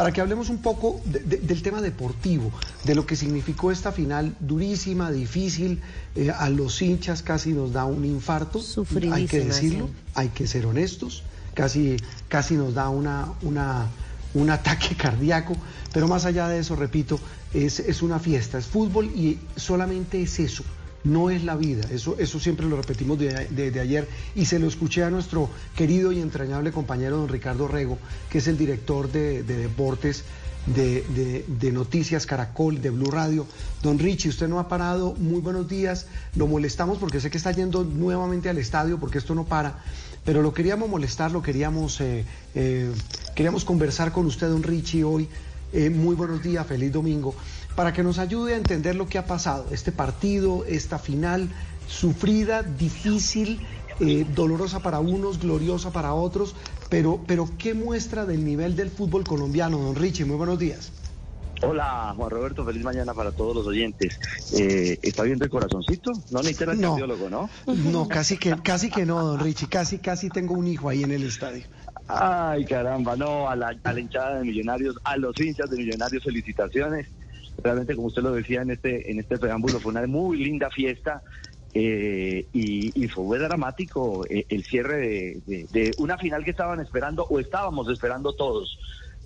para que hablemos un poco del tema deportivo, de lo que significó esta final durísima, difícil, eh, a los hinchas casi nos da un infarto, hay que decirlo, hay que ser honestos, casi, casi nos da una, una, un ataque cardíaco, pero más allá de eso, repito, es, es una fiesta, es fútbol y solamente es eso no es la vida. Eso, eso siempre lo repetimos desde ayer y se lo escuché a nuestro querido y entrañable compañero don Ricardo Rego, que es el director de, deportes de, Noticias Caracol, de Blue Radio. Don Richie, usted no ha parado, muy buenos días, lo molestamos porque sé que está yendo nuevamente al estadio porque esto no para, pero lo queríamos molestar, lo queríamos, eh, eh, queríamos conversar con usted, don Richie, hoy. Eh, muy buenos días, feliz domingo para que nos ayude a entender lo que ha pasado, este partido, esta final sufrida, difícil, eh, dolorosa para unos, gloriosa para otros, pero, pero ¿qué muestra del nivel del fútbol colombiano? Don Richie, muy buenos días. Hola, Juan Roberto, feliz mañana para todos los oyentes. Eh, ¿Está viendo el corazoncito? No necesita el no, cardiólogo, ¿no? No, casi que, casi que no, don Richie, casi, casi tengo un hijo ahí en el estadio. Ay, caramba, no, a la, a la hinchada de Millonarios, a los hinchas de Millonarios, felicitaciones realmente como usted lo decía en este, en este preámbulo, fue una muy linda fiesta. Eh, y, fue dramático eh, el cierre de, una final que estaban esperando o estábamos esperando todos.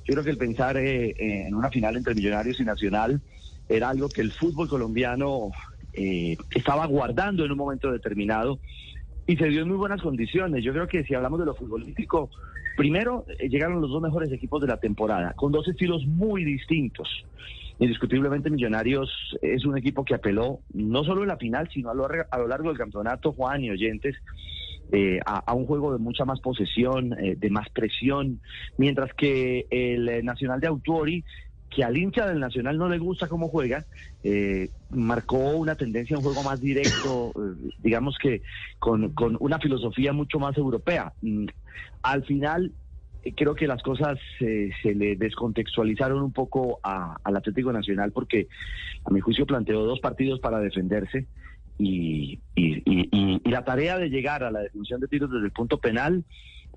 Yo creo que el pensar eh, en una final entre Millonarios y Nacional era algo que el fútbol colombiano estaba guardando en un momento determinado y se dio en muy buenas condiciones. Yo creo que si hablamos de lo futbolístico, primero llegaron los dos mejores equipos de la temporada, con dos estilos muy distintos. Indiscutiblemente Millonarios es un equipo que apeló no solo en la final, sino a lo, largo del campeonato, Juan y oyentes, eh, a, un juego de mucha más posesión, eh, de más presión, mientras que el eh, Nacional de Autuori, que al hincha del Nacional no le gusta cómo juega, marcó una tendencia a un juego más directo, digamos que con, con una filosofía mucho más europea. Mm, al final creo que las cosas se le descontextualizaron un poco al Atlético Nacional porque a mi juicio planteó dos partidos para defenderse y, y la tarea de llegar a la definición de tiros desde el punto penal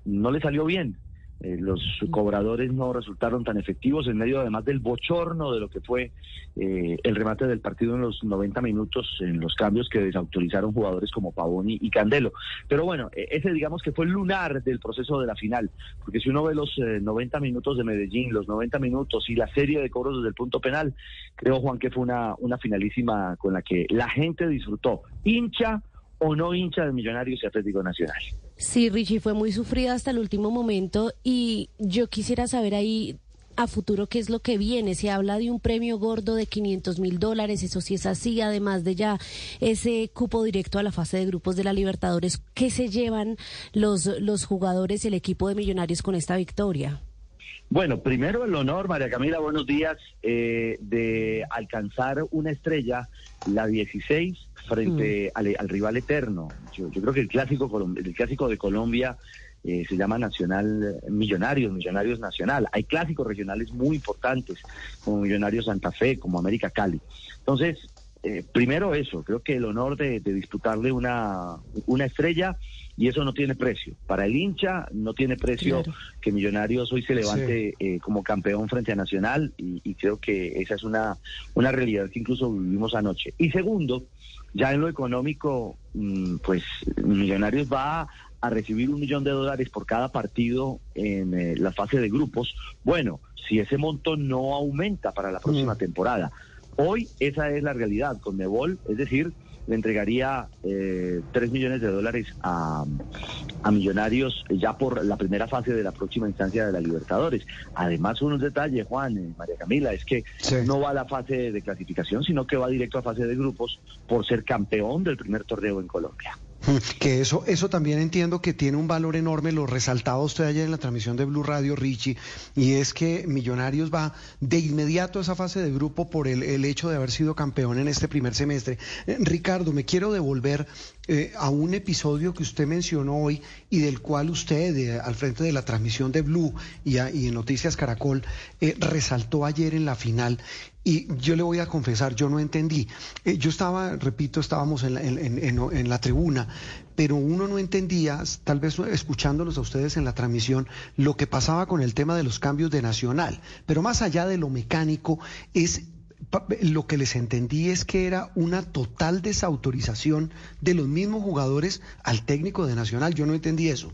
no le salió bien. Eh, los cobradores no resultaron tan efectivos en medio además del bochorno de lo que fue eh, el remate del partido en los 90 minutos, en los cambios que desautorizaron jugadores como Pavoni y Candelo. Pero bueno, e-, ese digamos que fue el lunar del proceso de la final, porque si uno ve los 90 eh, minutos de Medellín, los 90 minutos y la serie de cobros desde el punto penal, creo Juan que fue una, una finalísima con la que la gente disfrutó, hincha o no hincha de Millonarios y Atlético Nacional. Sí, Richie, fue muy sufrida hasta el último momento y yo quisiera saber ahí a futuro qué es lo que viene. Se habla de un premio gordo de 500 mil dólares, eso sí es así, además de ya ese cupo directo a la fase de grupos de la Libertadores. ¿Qué se llevan los, los jugadores y el equipo de Millonarios con esta victoria? Bueno, primero el honor, María Camila, buenos días, eh, de alcanzar una estrella, la 16, frente mm. al, rival eterno. Yo, creo que el clásico, el clásico de Colombia eh, se llama Nacional Millonarios, Millonarios Nacional. Hay clásicos regionales muy importantes, como Millonarios Santa Fe, como América Cali. Entonces, eh, primero eso, creo que el honor de, disputarle una, una estrella y eso no tiene precio. Para el hincha no tiene precio que Millonarios hoy se levante eh, como campeón frente a Nacional y, creo que esa es una, una realidad que incluso vivimos anoche. Y segundo, ya en lo económico, mm, pues Millonarios va a recibir un millón de dólares por cada partido en eh, la fase de grupos. Bueno, si ese monto no aumenta para la próxima mm. temporada. Hoy esa es la realidad con Nebol, es decir, le entregaría eh, 3 millones de dólares a, Millonarios ya por la primera fase de la próxima instancia de la Libertadores. Además, unos detalles, Juan, eh, María Camila, es que no va a la fase de clasificación, sino que va directo a fase de grupos por ser campeón del primer torneo en Colombia. Que eso, eso también entiendo que tiene un valor enorme, lo resaltaba usted ayer en la transmisión de Blue Radio, Richie, y es que Millonarios va de inmediato a esa fase de grupo por el, el hecho de haber sido campeón en este primer semestre. Eh, Ricardo, me quiero devolver eh, a un episodio que usted mencionó hoy y del cual usted, eh, al frente de la transmisión de Blue y, en Noticias Caracol, resaltó ayer en la final. Y yo le voy a confesar, yo no entendí. yo estaba, repito, estábamos en la, en la tribuna, pero uno no entendía, tal vez escuchándolos a ustedes en la transmisión, lo que pasaba con el tema de los cambios de Nacional. Pero más allá de lo mecánico, es lo que les entendí es que era una total desautorización de los mismos jugadores al técnico de Nacional. Yo no entendí eso.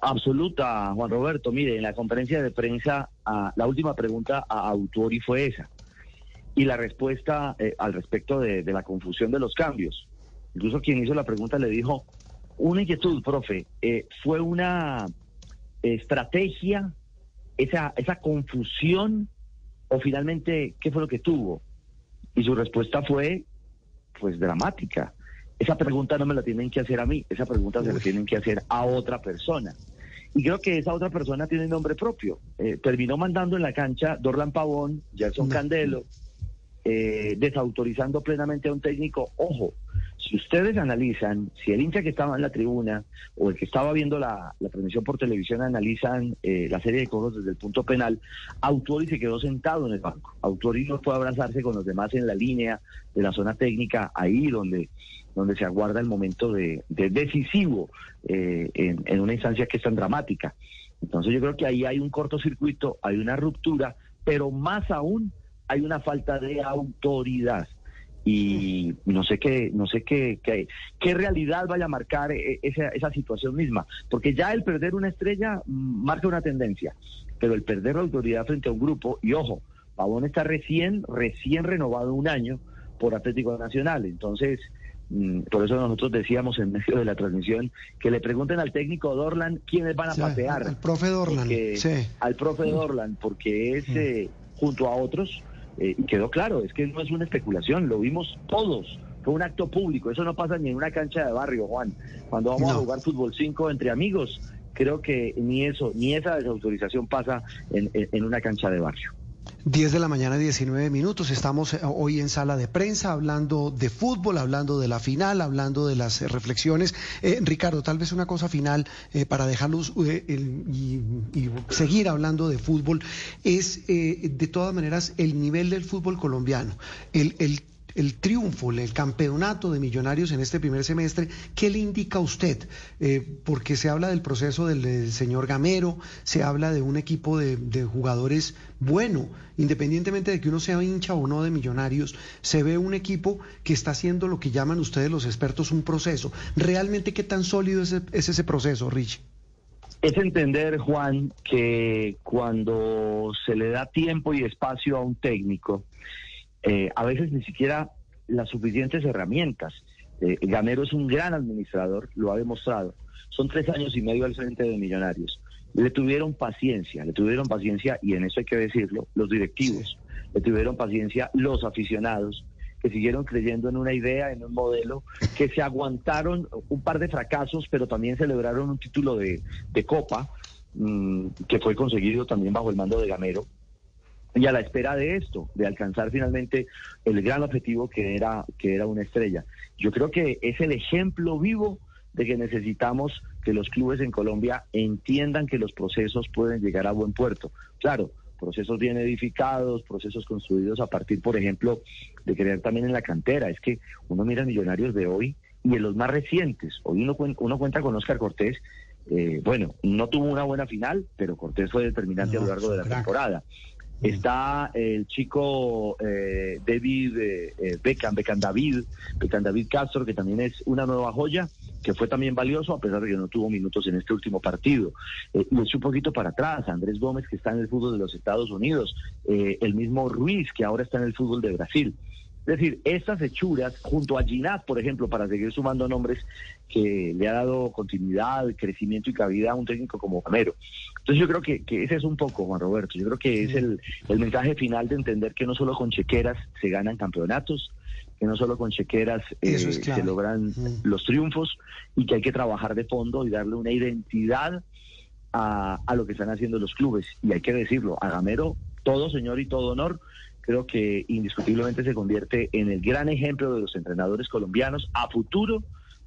Absoluta, Juan Roberto. Mire, en la conferencia de prensa, la última pregunta a Autori fue esa. Y la respuesta eh, al respecto de, la confusión de los cambios. Incluso quien hizo la pregunta le dijo, una inquietud, profe, eh, fue una estrategia, esa, esa confusión o finalmente, ¿qué fue lo que tuvo? Y su respuesta fue, pues, dramática. Esa pregunta no me la tienen que hacer a mí, esa pregunta se la tienen que hacer a otra persona. Y creo que esa otra persona tiene nombre propio. Eh, terminó mandando en la cancha Dorlan Pavón, Gerson Candelo, eh, desautorizando plenamente a un técnico. Ojo, si ustedes analizan, si el hincha que estaba en la tribuna o el que estaba viendo la, transmisión por televisión analizan eh, la serie de cosas desde el punto penal, Autori se quedó sentado en el banco. Autori no a abrazarse con los demás en la línea de la zona técnica, ahí donde, donde se aguarda el momento de, decisivo eh, en, en una instancia que es tan dramática. Entonces yo creo que ahí hay un cortocircuito, hay una ruptura, pero más aún hay una falta de autoridad y no sé qué, no sé qué, qué, realidad vaya a marcar eh, esa, esa situación misma, porque ya el perder una estrella mm, marca una tendencia, pero el perder la autoridad frente a un grupo, y ojo, Pavón está recién, recién renovado un año por Atlético Nacional, entonces mm, por eso nosotros decíamos en medio de la transmisión que le pregunten al técnico Dorlan quiénes van a patear. Al profe Dorlan. sí. Al profe Dorlan, porque es eh, junto a otros eh, y quedó claro, es que no es una especulación, lo vimos todos. Fue un acto público, eso no pasa ni en una cancha de barrio, Juan. Cuando vamos a jugar fútbol 5 entre amigos, creo que ni eso, ni esa desautorización pasa en una cancha de barrio. 10 de la mañana, 19 minutos. Estamos eh, hoy en sala de prensa hablando de fútbol, hablando de la final, hablando de las eh, reflexiones. Eh, Ricardo, tal vez una cosa final para dejarlos y, seguir hablando de fútbol es, de todas maneras, el nivel del fútbol colombiano. El, el el triunfo, el campeonato de Millonarios en este primer semestre, ¿qué le indica a usted? Eh, porque se habla del proceso del, señor Gamero, se habla de un equipo de, jugadores bueno, independientemente de que uno sea hincha o no de Millonarios, se ve un equipo que está haciendo lo que llaman ustedes los expertos un proceso. ¿Realmente qué tan sólido es, ese proceso, Rich? Es entender, Juan, que cuando se le da tiempo y espacio a un técnico, eh, a veces ni siquiera las suficientes herramientas. Eh, Gamero es un gran administrador, lo ha demostrado. Son tres años y medio al frente de Millonarios. Le tuvieron paciencia, le tuvieron paciencia, y en eso hay que decirlo, los directivos. Le tuvieron paciencia los aficionados, que siguieron creyendo en una idea, en un modelo, que se aguantaron un par de fracasos, pero también celebraron un título de, Copa, mm, que fue conseguido también bajo el mando de Gamero y a la espera de esto, de alcanzar finalmente el gran objetivo que era, que era una estrella. Yo creo que es el ejemplo vivo de que necesitamos que los clubes en Colombia entiendan que los procesos pueden llegar a buen puerto. Claro, procesos bien edificados, procesos construidos a partir, por ejemplo, de creer también en la cantera. Es que uno mira millonarios de hoy y en los más recientes. Hoy uno, uno cuenta con Oscar Cortés. Eh, bueno, no tuvo una buena final, pero Cortés fue determinante a lo largo de la temporada. Está el chico eh, David eh, eh, Beckham, Beckham David, Beckham David Castro, que también es una nueva joya, que fue también valioso, a pesar de que no tuvo minutos en este último partido. y es un poquito para atrás, Andrés Gómez, que está en el fútbol de los Estados Unidos, el mismo Ruiz, que ahora está en el fútbol de Brasil. Es decir, estas hechuras, junto a Ginás, por ejemplo, para seguir sumando nombres que le ha dado continuidad, crecimiento y cabida a un técnico como Romero. Entonces yo creo que, ese es un poco, Juan Roberto, yo creo que es el, mensaje final de entender que no solo con chequeras se ganan campeonatos, que no solo con chequeras eh, se logran los triunfos y que hay que trabajar de fondo y darle una identidad a, a lo que están haciendo los clubes. Y hay que decirlo, a Gamero, todo señor y todo honor, creo que indiscutiblemente se convierte en el gran ejemplo de los entrenadores colombianos a futuro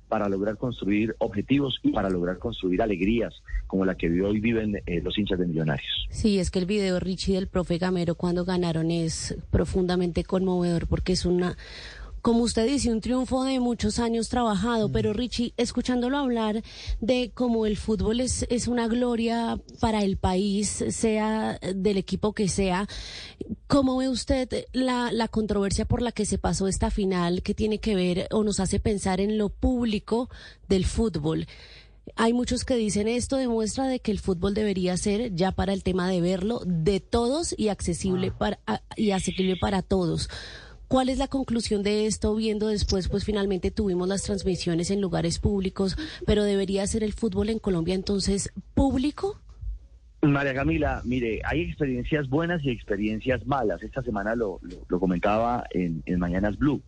para lograr construir objetivos y para lograr construir alegrías como la que hoy viven eh, los hinchas de Millonarios. Sí, es que el video Richie del profe Gamero cuando ganaron es profundamente conmovedor porque es una como usted dice, un triunfo de muchos años trabajado, mm. pero Richie, escuchándolo hablar de cómo el fútbol es, es una gloria para el país, sea del equipo que sea, ¿cómo ve usted la, la controversia por la que se pasó esta final que tiene que ver o nos hace pensar en lo público del fútbol? Hay muchos que dicen esto demuestra de que el fútbol debería ser ya para el tema de verlo de todos y accesible ah. para y asequible para todos. ¿Cuál es la conclusión de esto? Viendo después, pues finalmente tuvimos las transmisiones en lugares públicos, pero debería ser el fútbol en Colombia entonces público. María Camila, mire, hay experiencias buenas y experiencias malas. Esta semana lo, comentaba en, en Mañanas Blue.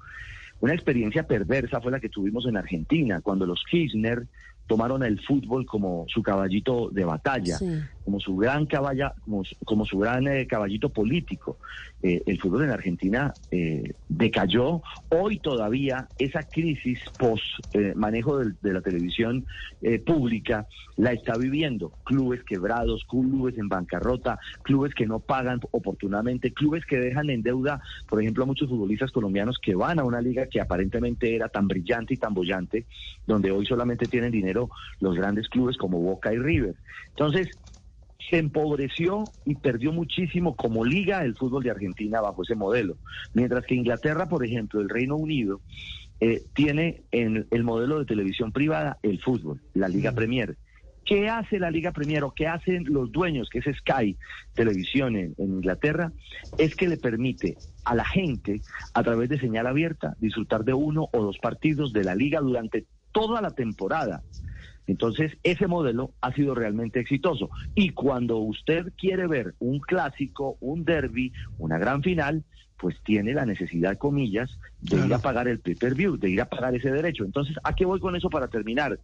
Una experiencia perversa fue la que tuvimos en Argentina, cuando los Kirchner tomaron el fútbol como su caballito de batalla, como su gran caballa, como, su gran eh, caballito político. Eh, el fútbol en Argentina eh, decayó. Hoy todavía esa crisis post manejo de, la televisión pública la está viviendo. Clubes quebrados, clubes en bancarrota, clubes que no pagan oportunamente, clubes que dejan en deuda, por ejemplo, a muchos futbolistas colombianos que van a una liga que aparentemente era tan brillante y tan bollante, donde hoy solamente tienen dinero los grandes clubes como Boca y River. Entonces, se empobreció y perdió muchísimo como liga el fútbol de Argentina bajo ese modelo. Mientras que Inglaterra, por ejemplo, el Reino Unido, eh, tiene en el modelo de televisión privada el fútbol, la Liga mm. Premier. ¿Qué hace la Liga Premier o qué hacen los dueños, que es Sky Televisión en, en, Inglaterra? Es que le permite a la gente, a través de señal abierta, disfrutar de uno o dos partidos de la liga durante toda la temporada. Entonces, ese modelo ha sido realmente exitoso. Y cuando usted quiere ver un clásico, un derby, una gran final, pues tiene la necesidad, comillas, de ir a pagar el pay-per-view, de ir a pagar ese derecho. Entonces, ¿a qué voy con eso para terminar?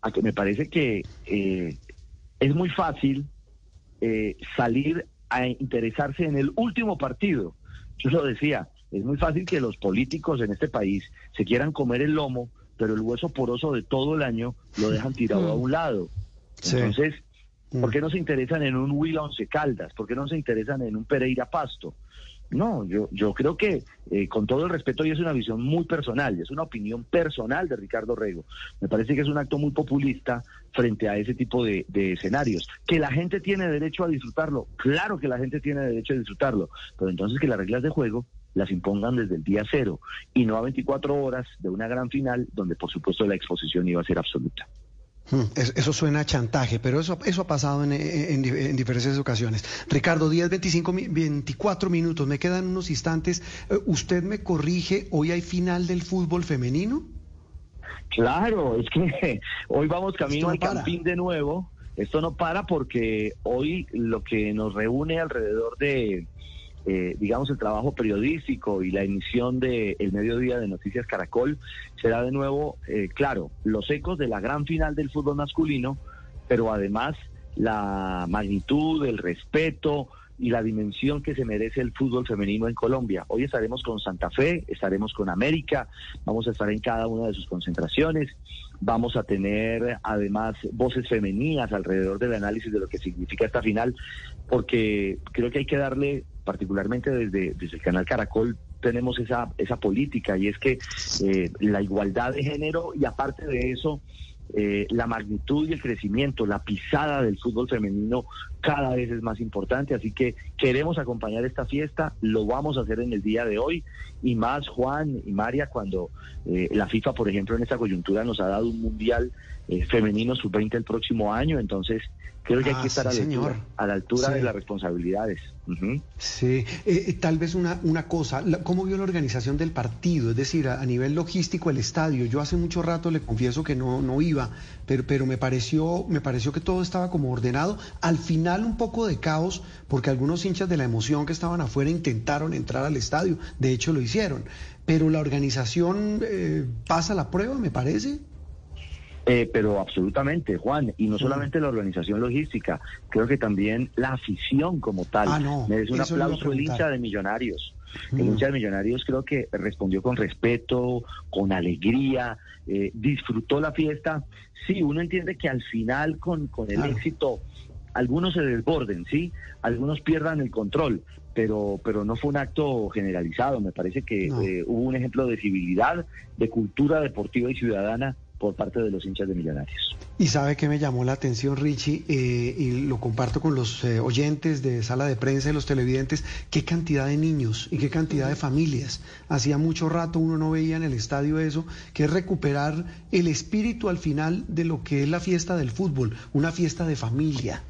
A que me parece que eh, es muy fácil eh, salir a interesarse en el último partido. Yo lo decía, es muy fácil que los políticos en este país se quieran comer el lomo pero el hueso poroso de todo el año lo dejan tirado a mm. un lado. Entonces, ¿por qué mm. no se interesan en un Huila Once Caldas? ¿Por qué no se interesan en un Pereira Pasto? No, yo, yo creo que eh, con todo el respeto y es una visión muy personal, es una opinión personal de Ricardo Rego. Me parece que es un acto muy populista frente a ese tipo de, de, escenarios. Que la gente tiene derecho a disfrutarlo, claro que la gente tiene derecho a disfrutarlo, pero entonces que las reglas de juego las impongan desde el día cero y no a 24 horas de una gran final donde por supuesto la exposición iba a ser absoluta. Hmm, eso suena a chantaje, pero eso, eso ha pasado en, en, diferentes ocasiones. Ricardo, 10, 25, 24 minutos, me quedan unos instantes. Eh, ¿Usted me corrige, hoy hay final del fútbol femenino? Claro, es que hoy vamos camino al campín de nuevo. Esto no para porque hoy lo que nos reúne alrededor de eh, digamos, el trabajo periodístico y la emisión de El Mediodía de Noticias Caracol, será de nuevo, eh, claro, los ecos de la gran final del fútbol masculino, pero además la magnitud, el respeto, y la dimensión que se merece el fútbol femenino en Colombia. Hoy estaremos con Santa Fe, estaremos con América, vamos a estar en cada una de sus concentraciones, vamos a tener además voces femeninas alrededor del análisis de lo que significa esta final, porque creo que hay que darle, particularmente desde, desde el canal Caracol, tenemos esa, esa política y es que eh, la igualdad de género y aparte de eso, eh, la magnitud y el crecimiento, la pisada del fútbol femenino cada vez es más importante, así que queremos acompañar esta fiesta, lo vamos a hacer en el día de hoy y más Juan y María cuando eh, la FIFA, por ejemplo, en esta coyuntura nos ha dado un mundial eh, femenino sub-20 el próximo año, entonces creo que hay que ah, estar a, la altura, de las responsabilidades. Sí, eh, tal vez una, una cosa, ¿cómo vio la organización del partido? Es decir, a, nivel logístico el estadio, yo hace mucho rato le confieso que no, no iba, pero, pero me, pareció, me pareció que todo estaba como ordenado. Al final un poco de caos, porque algunos hinchas de la emoción que estaban afuera intentaron entrar al estadio, de hecho lo hicieron, pero la organización eh, pasa la prueba, me parece. Eh, pero absolutamente, Juan, y no solamente la organización logística, creo que también la afición como tal. Ah, Merece un aplauso el hincha de Millonarios. El hincha de Millonarios creo que respondió con respeto, con alegría, eh, disfrutó la fiesta. Sí, uno entiende que al final con, con el éxito algunos se desborden, sí, algunos pierdan el control, pero, pero no fue un acto generalizado. Me parece que eh, hubo un ejemplo de civilidad, de cultura deportiva y ciudadana por parte de los hinchas de Millonarios. Y sabe que me llamó la atención, Richie, eh, y lo comparto con los eh, oyentes de sala de prensa y los televidentes, qué cantidad de niños y qué cantidad de familias. Hacía mucho rato uno no veía en el estadio eso, que es recuperar el espíritu al final de lo que es la fiesta del fútbol, una fiesta de familia.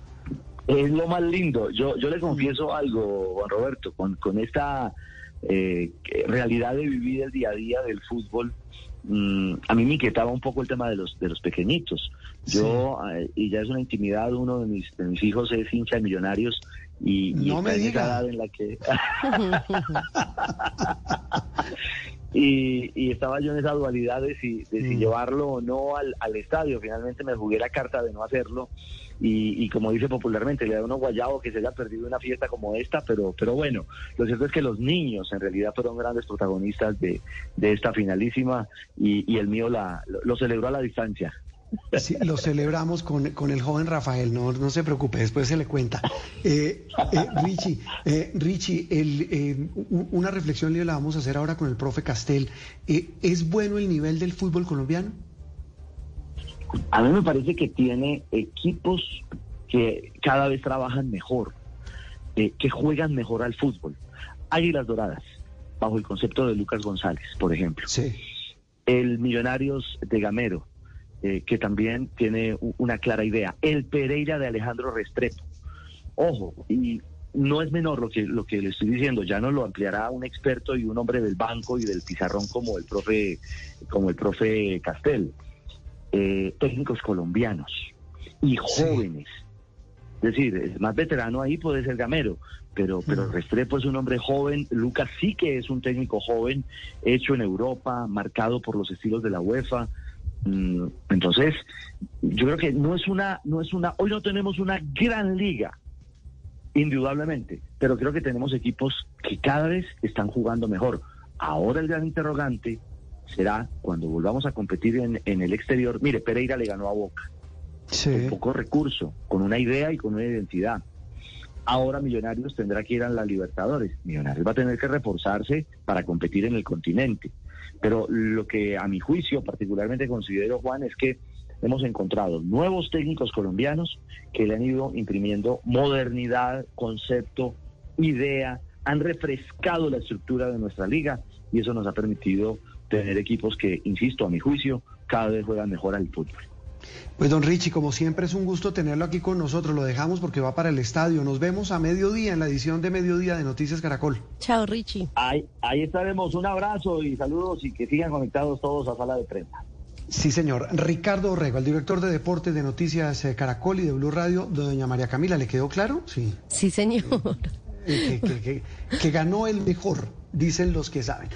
Es lo más lindo. Yo, yo le confieso algo, Juan Roberto, con, con esta eh, realidad de vivir el día a día del fútbol. Mm, a mí me inquietaba un poco el tema de los de los pequeñitos. Yo, eh, y ya es una intimidad, uno de mis, de mis hijos es hincha de millonarios y, no me diga. en la que... y, y, estaba yo en esa dualidad de si, de si mm. llevarlo o no al, al estadio. Finalmente me jugué la carta de no hacerlo y, como dice popularmente, le da uno guayabo que se haya perdido una fiesta como esta, pero, pero bueno, lo cierto es que los niños en realidad fueron grandes protagonistas de, de esta finalísima y, el mío la, lo, celebró a la distancia. Sí, lo celebramos con, con, el joven Rafael, no, no se preocupe, después se le cuenta. Eh, eh, Richie, eh, Richie el, una reflexión le la vamos a hacer ahora con el profe Castel. ¿Es bueno el nivel del fútbol colombiano? A mí me parece que tiene equipos que cada vez trabajan mejor, eh, que juegan mejor al fútbol. Águilas Doradas, bajo el concepto de Lucas González, por ejemplo. Sí. El Millonarios de Gamero, eh, que también tiene una clara idea. El Pereira de Alejandro Restrepo. Ojo, y no es menor lo que, lo que le estoy diciendo, ya nos lo ampliará un experto y un hombre del banco y del pizarrón como el profe, como el profe Castel. Eh, técnicos colombianos y jóvenes. Es decir, el más veterano ahí puede ser Gamero, pero, pero Restrepo es un hombre joven, Lucas sí que es un técnico joven, hecho en Europa, marcado por los estilos de la UEFA. Mm, entonces, yo creo que no es una, no es una, hoy no tenemos una gran liga, indudablemente, pero creo que tenemos equipos que cada vez están jugando mejor. Ahora el gran interrogante será cuando volvamos a competir en, el exterior. Mire, Pereira le ganó a Boca. Con poco recurso, con una idea y con una identidad. Ahora Millonarios tendrá que ir a la Libertadores. Millonarios va a tener que reforzarse para competir en el continente. Pero lo que a mi juicio particularmente considero, Juan, es que hemos encontrado nuevos técnicos colombianos que le han ido imprimiendo modernidad, concepto, idea, han refrescado la estructura de nuestra liga y eso nos ha permitido tener equipos que, insisto, a mi juicio, cada vez juegan mejor al fútbol. Pues don Richie, como siempre es un gusto tenerlo aquí con nosotros, lo dejamos porque va para el estadio. Nos vemos a mediodía en la edición de mediodía de Noticias Caracol. Chao Richie. Ahí, ahí estaremos, un abrazo y saludos y que sigan conectados todos a sala de prensa. Sí, señor. Ricardo Orrego, el director de deportes de Noticias eh, Caracol y de Blue Radio, doña María Camila, ¿le quedó claro? Sí. Sí, señor. Eh, que ganó el mejor dicen los que saben.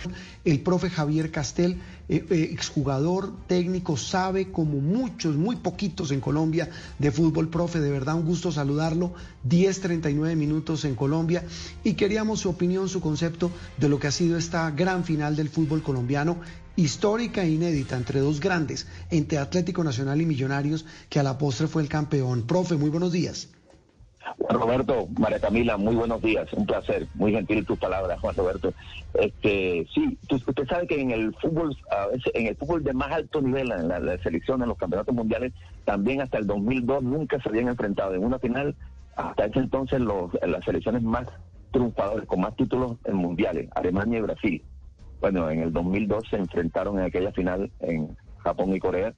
El profe Javier Castel, eh, eh, exjugador técnico, sabe como muchos, muy poquitos en Colombia de fútbol, profe, de verdad un gusto saludarlo, 10.39 minutos en Colombia y queríamos su opinión, su concepto de lo que ha sido esta gran final del fútbol colombiano, histórica e inédita entre dos grandes, entre Atlético Nacional y Millonarios, que a la postre fue el campeón. Profe, muy buenos días. Roberto, María Camila, muy buenos días, un placer, muy gentil tus palabras, Juan Roberto. Este, sí, usted sabe que en el fútbol, en el fútbol de más alto nivel, en la, selección, en los campeonatos mundiales, también hasta el 2002 nunca se habían enfrentado en una final. Hasta ese entonces los, las selecciones más triunfadoras, con más títulos en mundiales, Alemania y Brasil. Bueno, en el 2002 se enfrentaron en aquella final en Japón y Corea,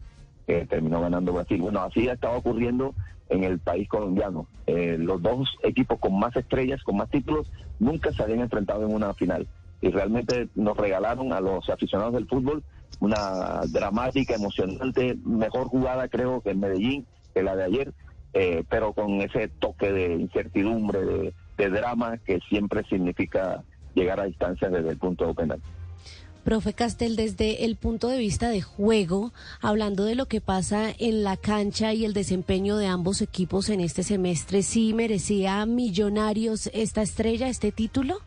que terminó ganando Brasil. Bueno, así ha estado ocurriendo en el país colombiano. Eh, los dos equipos con más estrellas, con más títulos, nunca se habían enfrentado en una final. Y realmente nos regalaron a los aficionados del fútbol una dramática, emocionante, mejor jugada creo que en Medellín, que la de ayer, eh, pero con ese toque de incertidumbre, de, drama que siempre significa llegar a distancia desde el punto penal. Profe Castel, desde el punto de vista de juego, hablando de lo que pasa en la cancha y el desempeño de ambos equipos en este semestre, ¿sí merecía Millonarios esta estrella, este título?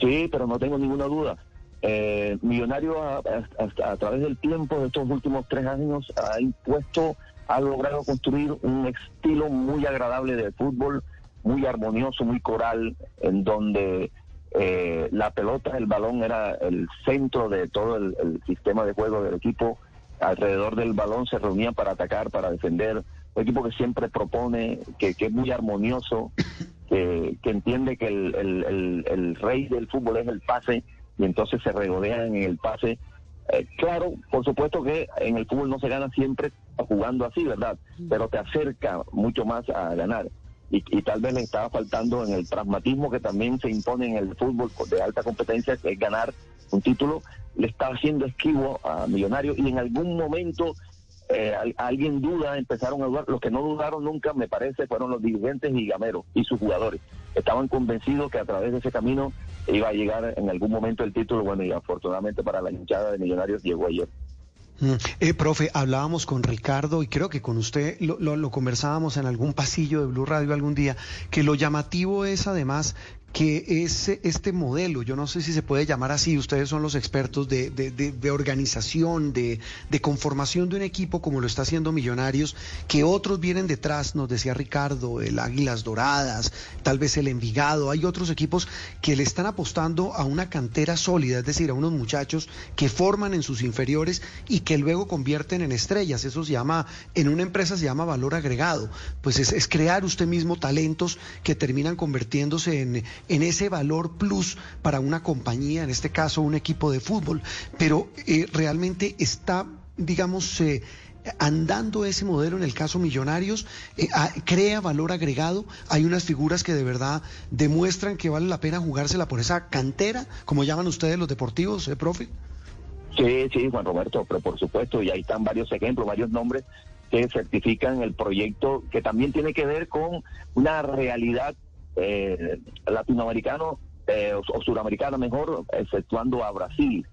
Sí, pero no tengo ninguna duda. Eh, Millonarios a, través del tiempo de estos últimos tres años ha impuesto, ha logrado construir un estilo muy agradable de fútbol, muy armonioso, muy coral, en donde eh, la pelota, el balón era el centro de todo el, sistema de juego del equipo. Alrededor del balón se reunían para atacar, para defender. Un equipo que siempre propone, que, es muy armonioso, que, entiende que el, rey del fútbol es el pase y entonces se regodean en el pase. Eh, claro, por supuesto que en el fútbol no se gana siempre jugando así, ¿verdad? Pero te acerca mucho más a ganar y, tal vez le estaba faltando en el pragmatismo que también se impone en el fútbol de alta competencia, que es ganar un título, le estaba haciendo esquivo a Millonarios y en algún momento eh, alguien duda, empezaron a dudar, los que no dudaron nunca, me parece, fueron los dirigentes y Gamero y sus jugadores. Estaban convencidos que a través de ese camino iba a llegar en algún momento el título, bueno, y afortunadamente para la hinchada de Millonarios llegó ayer. Eh, profe, hablábamos con Ricardo y creo que con usted lo, lo, conversábamos en algún pasillo de Blue Radio algún día, que lo llamativo es además que es este modelo, yo no sé si se puede llamar así, ustedes son los expertos de, de, organización, de, conformación de un equipo como lo está haciendo Millonarios, que otros vienen detrás, nos decía Ricardo, el Águilas Doradas, tal vez el Envigado, hay otros equipos que le están apostando a una cantera sólida, es decir, a unos muchachos que forman en sus inferiores y que luego convierten en estrellas, eso se llama, en una empresa se llama valor agregado, pues es, es crear usted mismo talentos que terminan convirtiéndose en en ese valor plus para una compañía, en este caso un equipo de fútbol, pero eh, realmente está, digamos, eh, andando ese modelo en el caso Millonarios, eh, crea valor agregado, hay unas figuras que de verdad demuestran que vale la pena jugársela por esa cantera, como llaman ustedes los deportivos, ¿eh, profe? Sí, sí, Juan Roberto, pero por supuesto, y ahí están varios ejemplos, varios nombres que certifican el proyecto que también tiene que ver con una realidad eh, latinoamericano eh, o, suramericano mejor, exceptuando a Brasil.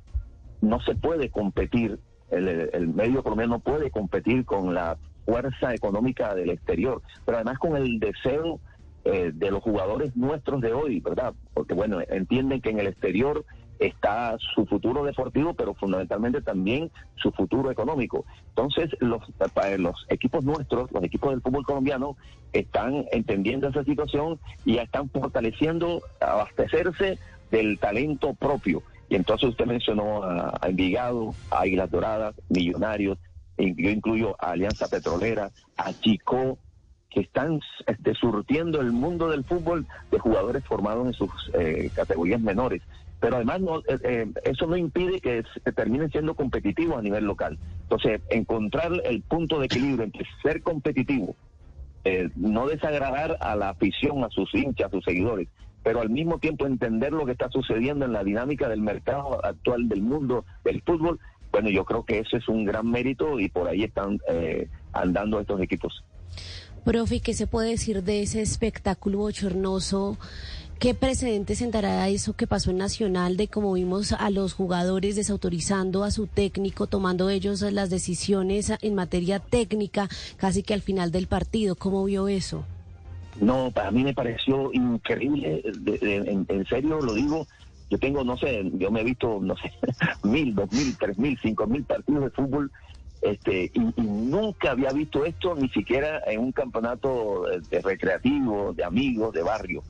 No se puede competir, el, medio colombiano no puede competir con la fuerza económica del exterior, pero además con el deseo eh, de los jugadores nuestros de hoy, ¿verdad? Porque bueno, entienden que en el exterior está su futuro deportivo, pero fundamentalmente también su futuro económico. Entonces, los, equipos nuestros, los equipos del fútbol colombiano, están entendiendo esa situación y ya están fortaleciendo, abastecerse del talento propio. Y entonces usted mencionó a, Envigado, a Águilas Doradas, Millonarios, yo incluyo a Alianza Petrolera, a Chico, que están este, surtiendo el mundo del fútbol de jugadores formados en sus eh, categorías menores pero además no, eh, eh, eso no impide que terminen siendo competitivos a nivel local. Entonces, encontrar el punto de equilibrio entre ser competitivo, eh, no desagradar a la afición, a sus hinchas, a sus seguidores, pero al mismo tiempo entender lo que está sucediendo en la dinámica del mercado actual del mundo del fútbol, bueno, yo creo que eso es un gran mérito y por ahí están andando estos equipos. Profe, ¿qué se puede decir de ese espectáculo bochornoso ¿Qué precedente sentará eso que pasó en Nacional de como vimos a los jugadores desautorizando a su técnico, tomando ellos las decisiones en materia técnica casi que al final del partido? ¿Cómo vio eso? No, para mí me pareció increíble, en, serio lo digo, yo tengo, no sé, yo me he visto, no sé, mil, dos mil, tres mil, cinco mil partidos de fútbol este, y, nunca había visto esto ni siquiera en un campeonato de recreativo, de amigos, de barrio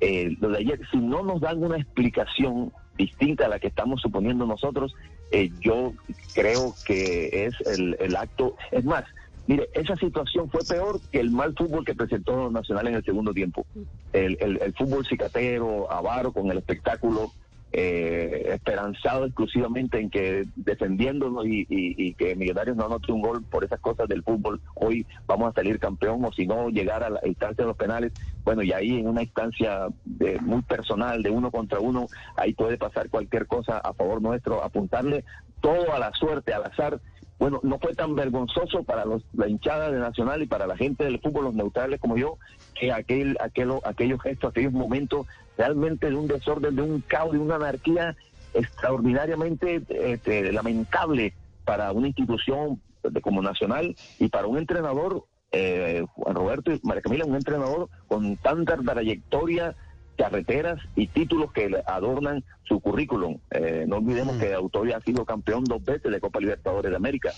eh, lo de ayer, si no nos dan una explicación distinta a la que estamos suponiendo nosotros, eh, yo creo que es el, acto. Es más, mire, esa situación fue peor que el mal fútbol que presentó Nacional en el segundo tiempo. El, el fútbol cicatero, avaro con el espectáculo eh, esperanzado exclusivamente en que defendiéndonos y, que Millonarios no anote un gol por esas cosas del fútbol, hoy vamos a salir campeón o si no llegar a la instancia de los penales, bueno, y ahí en una instancia de, muy personal, de uno contra uno, ahí puede pasar cualquier cosa a favor nuestro, apuntarle todo a la suerte, al azar. Bueno, no fue tan vergonzoso para los, la hinchada de Nacional y para la gente del fútbol, los neutrales como yo, que aquel, aquel, aquellos gestos, aquellos momentos realmente de un desorden, de un caos, de una anarquía extraordinariamente este, lamentable para una institución como Nacional y para un entrenador, eh, Juan Roberto y María Camila, un entrenador con tanta trayectoria, carreteras y títulos que adornan su currículum. Eh, no olvidemos mm. que Autoria ha sido campeón dos veces de Copa Libertadores de América.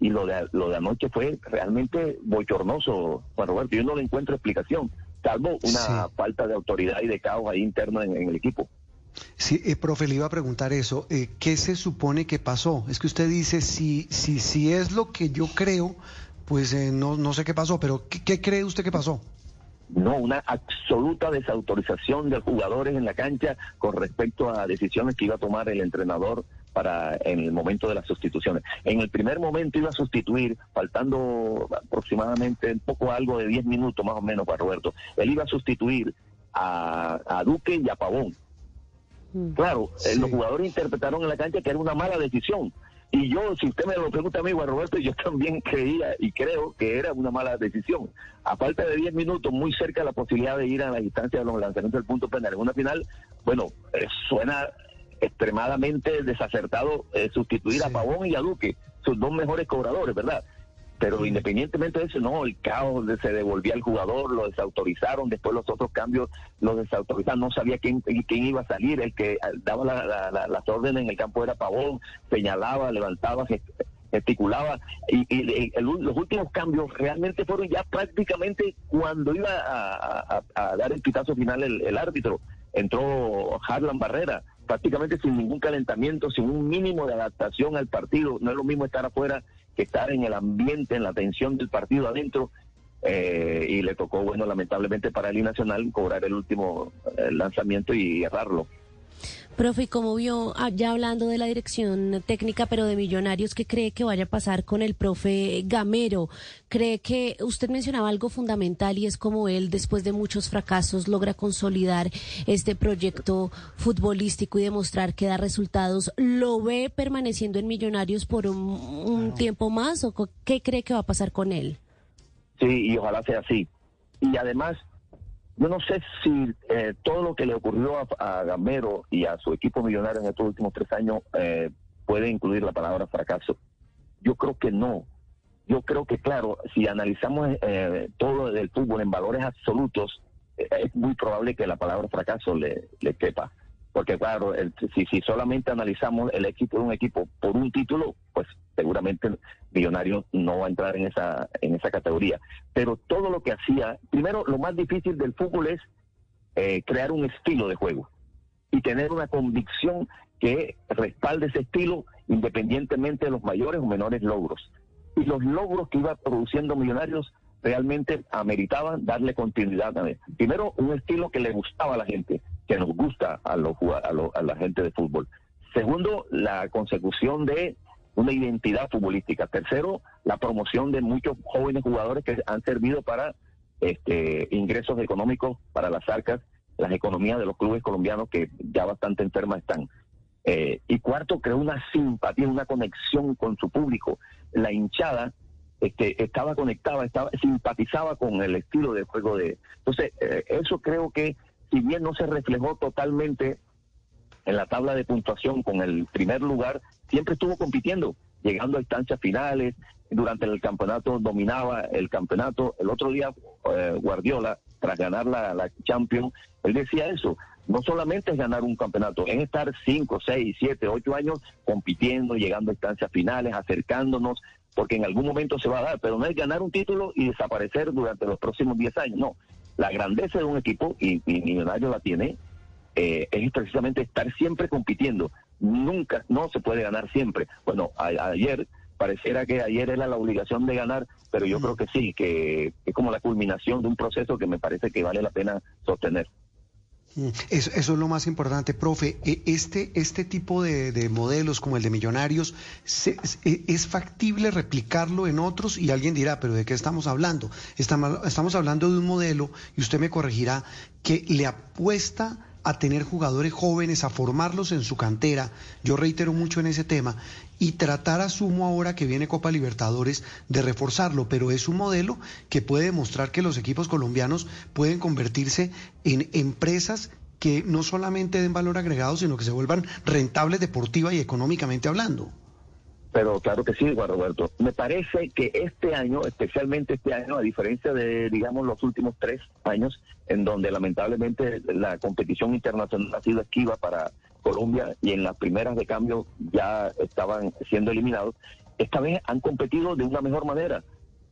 Y lo de, lo de anoche fue realmente bochornoso, Juan Roberto. Yo no le encuentro explicación, salvo una falta de autoridad y de caos ahí interno en el equipo. Sí, eh, profe, le iba a preguntar eso. Eh, ¿Qué se supone que pasó? Es que usted dice, si, si, si es lo que yo creo, pues eh, no, no sé qué pasó, pero ¿qué, cree usted que pasó? No, una absoluta desautorización de jugadores en la cancha con respecto a decisiones que iba a tomar el entrenador para en el momento de las sustituciones. En el primer momento iba a sustituir, faltando aproximadamente un poco algo de 10 minutos más o menos para Roberto, él iba a sustituir a, a Duque y a Pavón Mm. Claro, eh, los jugadores interpretaron en la cancha que era una mala decisión. Y yo, si usted me lo pregunta a mí, Juan Roberto, yo también creía y creo que era una mala decisión. A falta de 10 minutos, muy cerca de la posibilidad de ir a la distancia de los lanzamientos del punto penal en una final, bueno, eh, suena extremadamente desacertado eh, sustituir a Pavón y a Duque, sus dos mejores cobradores, ¿verdad? Pero independientemente de eso, no, el caos se devolvía al jugador, lo desautorizaron, después los otros cambios los desautorizaron, no sabía quién, quién iba a salir, el que daba las órdenes en el campo era Pavón, señalaba, levantaba, gesticulaba, y, los últimos cambios realmente fueron ya prácticamente cuando iba a, dar el pitazo final el, árbitro, entró Harlan Barrera, prácticamente sin ningún calentamiento, sin un mínimo de adaptación al partido, no es lo mismo estar afuera que estar en el ambiente, en la tensión del partido adentro, eh, y le tocó, bueno, lamentablemente para el Nacional cobrar el último eh, lanzamiento y errarlo. Profe, como vio, ah, ya hablando de la dirección técnica, pero de Millonarios, ¿qué cree que vaya a pasar con el profe Gamero? ¿Cree que usted mencionaba algo fundamental y es como él, después de muchos fracasos, logra consolidar este proyecto futbolístico y demostrar que da resultados? ¿Lo ve permaneciendo en Millonarios por un, tiempo más o qué cree que va a pasar con él? Sí, y ojalá sea así. Y además, yo no sé si eh, todo lo que le ocurrió a, Gamero y a su equipo millonario en estos últimos tres años eh, puede incluir la palabra fracaso. Yo creo que no. Yo creo que, claro, si analizamos eh, todo el fútbol en valores absolutos, es muy probable que la palabra fracaso le, le quepa. Porque, claro, si, si solamente analizamos el éxito de un equipo por un título, pues seguramente Millonario no va a entrar en esa, en esa categoría. Pero todo lo que hacía, primero, lo más difícil del fútbol es eh, crear un estilo de juego y tener una convicción que respalde ese estilo independientemente de los mayores o menores logros. Y los logros que iba produciendo Millonarios realmente ameritaban darle continuidad a. Primero, un estilo que le gustaba a la gente, que nos gusta a, los, a, a la gente de fútbol. Segundo, la consecución de una identidad futbolística. Tercero, la promoción de muchos jóvenes jugadores que han servido para este, ingresos económicos para las arcas, las economías de los clubes colombianos que ya bastante enfermas están. Eh, y cuarto, creó una simpatía, una conexión con su público. La hinchada este, estaba conectada, estaba, simpatizaba con el estilo de juego de... Entonces, eh, eso creo que, si bien no se reflejó totalmente en la tabla de puntuación con el primer lugar, siempre estuvo compitiendo, llegando a instancias finales, durante el campeonato dominaba el campeonato. El otro día, eh, Guardiola, tras ganar la, la Champions, él decía eso, no solamente es ganar un campeonato, es estar 5, 6, 7, 8 años compitiendo, llegando a instancias finales, acercándonos, porque en algún momento se va a dar, pero no es ganar un título y desaparecer durante los próximos 10 años, no. La grandeza de un equipo, y, y Millonario la tiene, eh, es precisamente estar siempre compitiendo. Nunca, no se puede ganar siempre. Bueno, ayer pareciera que ayer era la obligación de ganar, pero yo creo que sí, que es como la culminación de un proceso que me parece que vale la pena sostener. Eso, eso, es lo más importante, profe. E, este, este tipo de, modelos como el de Millonarios, e, ¿es factible replicarlo en otros? Y alguien dirá, pero ¿de qué estamos hablando? Estamos, estamos hablando de un modelo, y usted me corregirá, que le apuesta a tener jugadores jóvenes, a formarlos en su cantera, yo reitero mucho en ese tema, y tratar, asumo ahora que viene Copa Libertadores, de reforzarlo, pero es un modelo que puede demostrar que los equipos colombianos pueden convertirse en empresas que no solamente den valor agregado, sino que se vuelvan rentables deportiva y económicamente hablando. Pero claro que sí, Juan Roberto. Me parece que este año, especialmente este año, a diferencia de, digamos, los últimos tres años, en donde lamentablemente la competición internacional ha sido esquiva para Colombia y en las primeras de cambio ya estaban siendo eliminados, esta vez han competido de una mejor manera.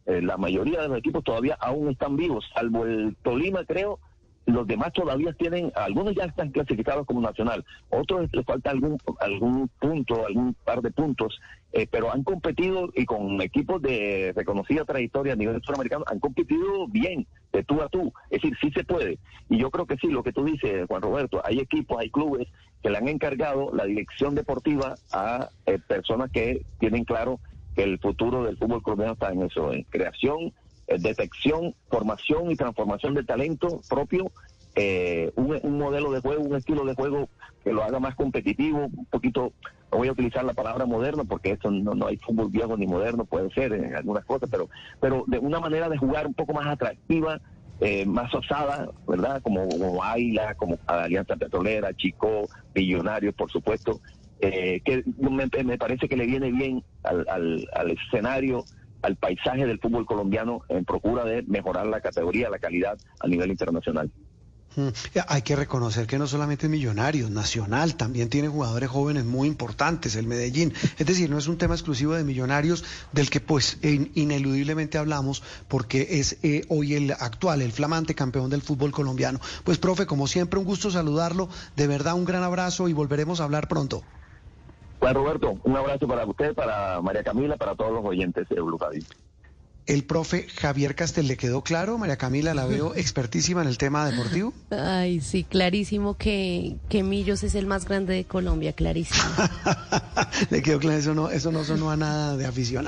Eh, la mayoría de los equipos todavía aún están vivos, salvo el Tolima, creo, los demás todavía tienen, algunos ya están clasificados como nacional, otros les falta algún algún punto, algún par de puntos, eh, pero han competido y con equipos de reconocida trayectoria a nivel suramericano, han competido bien, de tú a tú, es decir, sí se puede. Y yo creo que sí, lo que tú dices, Juan Roberto, hay equipos, hay clubes que le han encargado la dirección deportiva a eh, personas que tienen claro que el futuro del fútbol colombiano está en eso, en creación detección, formación y transformación de talento propio, eh, un, modelo de juego, un estilo de juego que lo haga más competitivo, un poquito, no voy a utilizar la palabra moderno porque esto no, no hay fútbol viejo ni moderno, puede ser en algunas cosas, pero, pero de una manera de jugar un poco más atractiva, eh, más osada, ¿verdad? Como, como como Alianza Petrolera, Chico, Millonarios, por supuesto, que me, me, parece que le viene bien al, al, al escenario al paisaje del fútbol colombiano en procura de mejorar la categoría, la calidad a nivel internacional. Mm, hay que reconocer que no solamente es Millonarios, Nacional también tiene jugadores jóvenes muy importantes, el Medellín. Es decir, no es un tema exclusivo de Millonarios del que pues ineludiblemente hablamos porque es eh, hoy el actual, el flamante campeón del fútbol colombiano. Pues profe, como siempre, un gusto saludarlo, de verdad un gran abrazo y volveremos a hablar pronto. Juan Roberto, un abrazo para usted, para María Camila, para todos los oyentes de Blue El profe Javier Castel, ¿le quedó claro? María Camila, la veo expertísima en el tema deportivo. Ay, sí, clarísimo que, que Millos es el más grande de Colombia, clarísimo. le quedó claro, eso no, eso no sonó a nada de aficionado.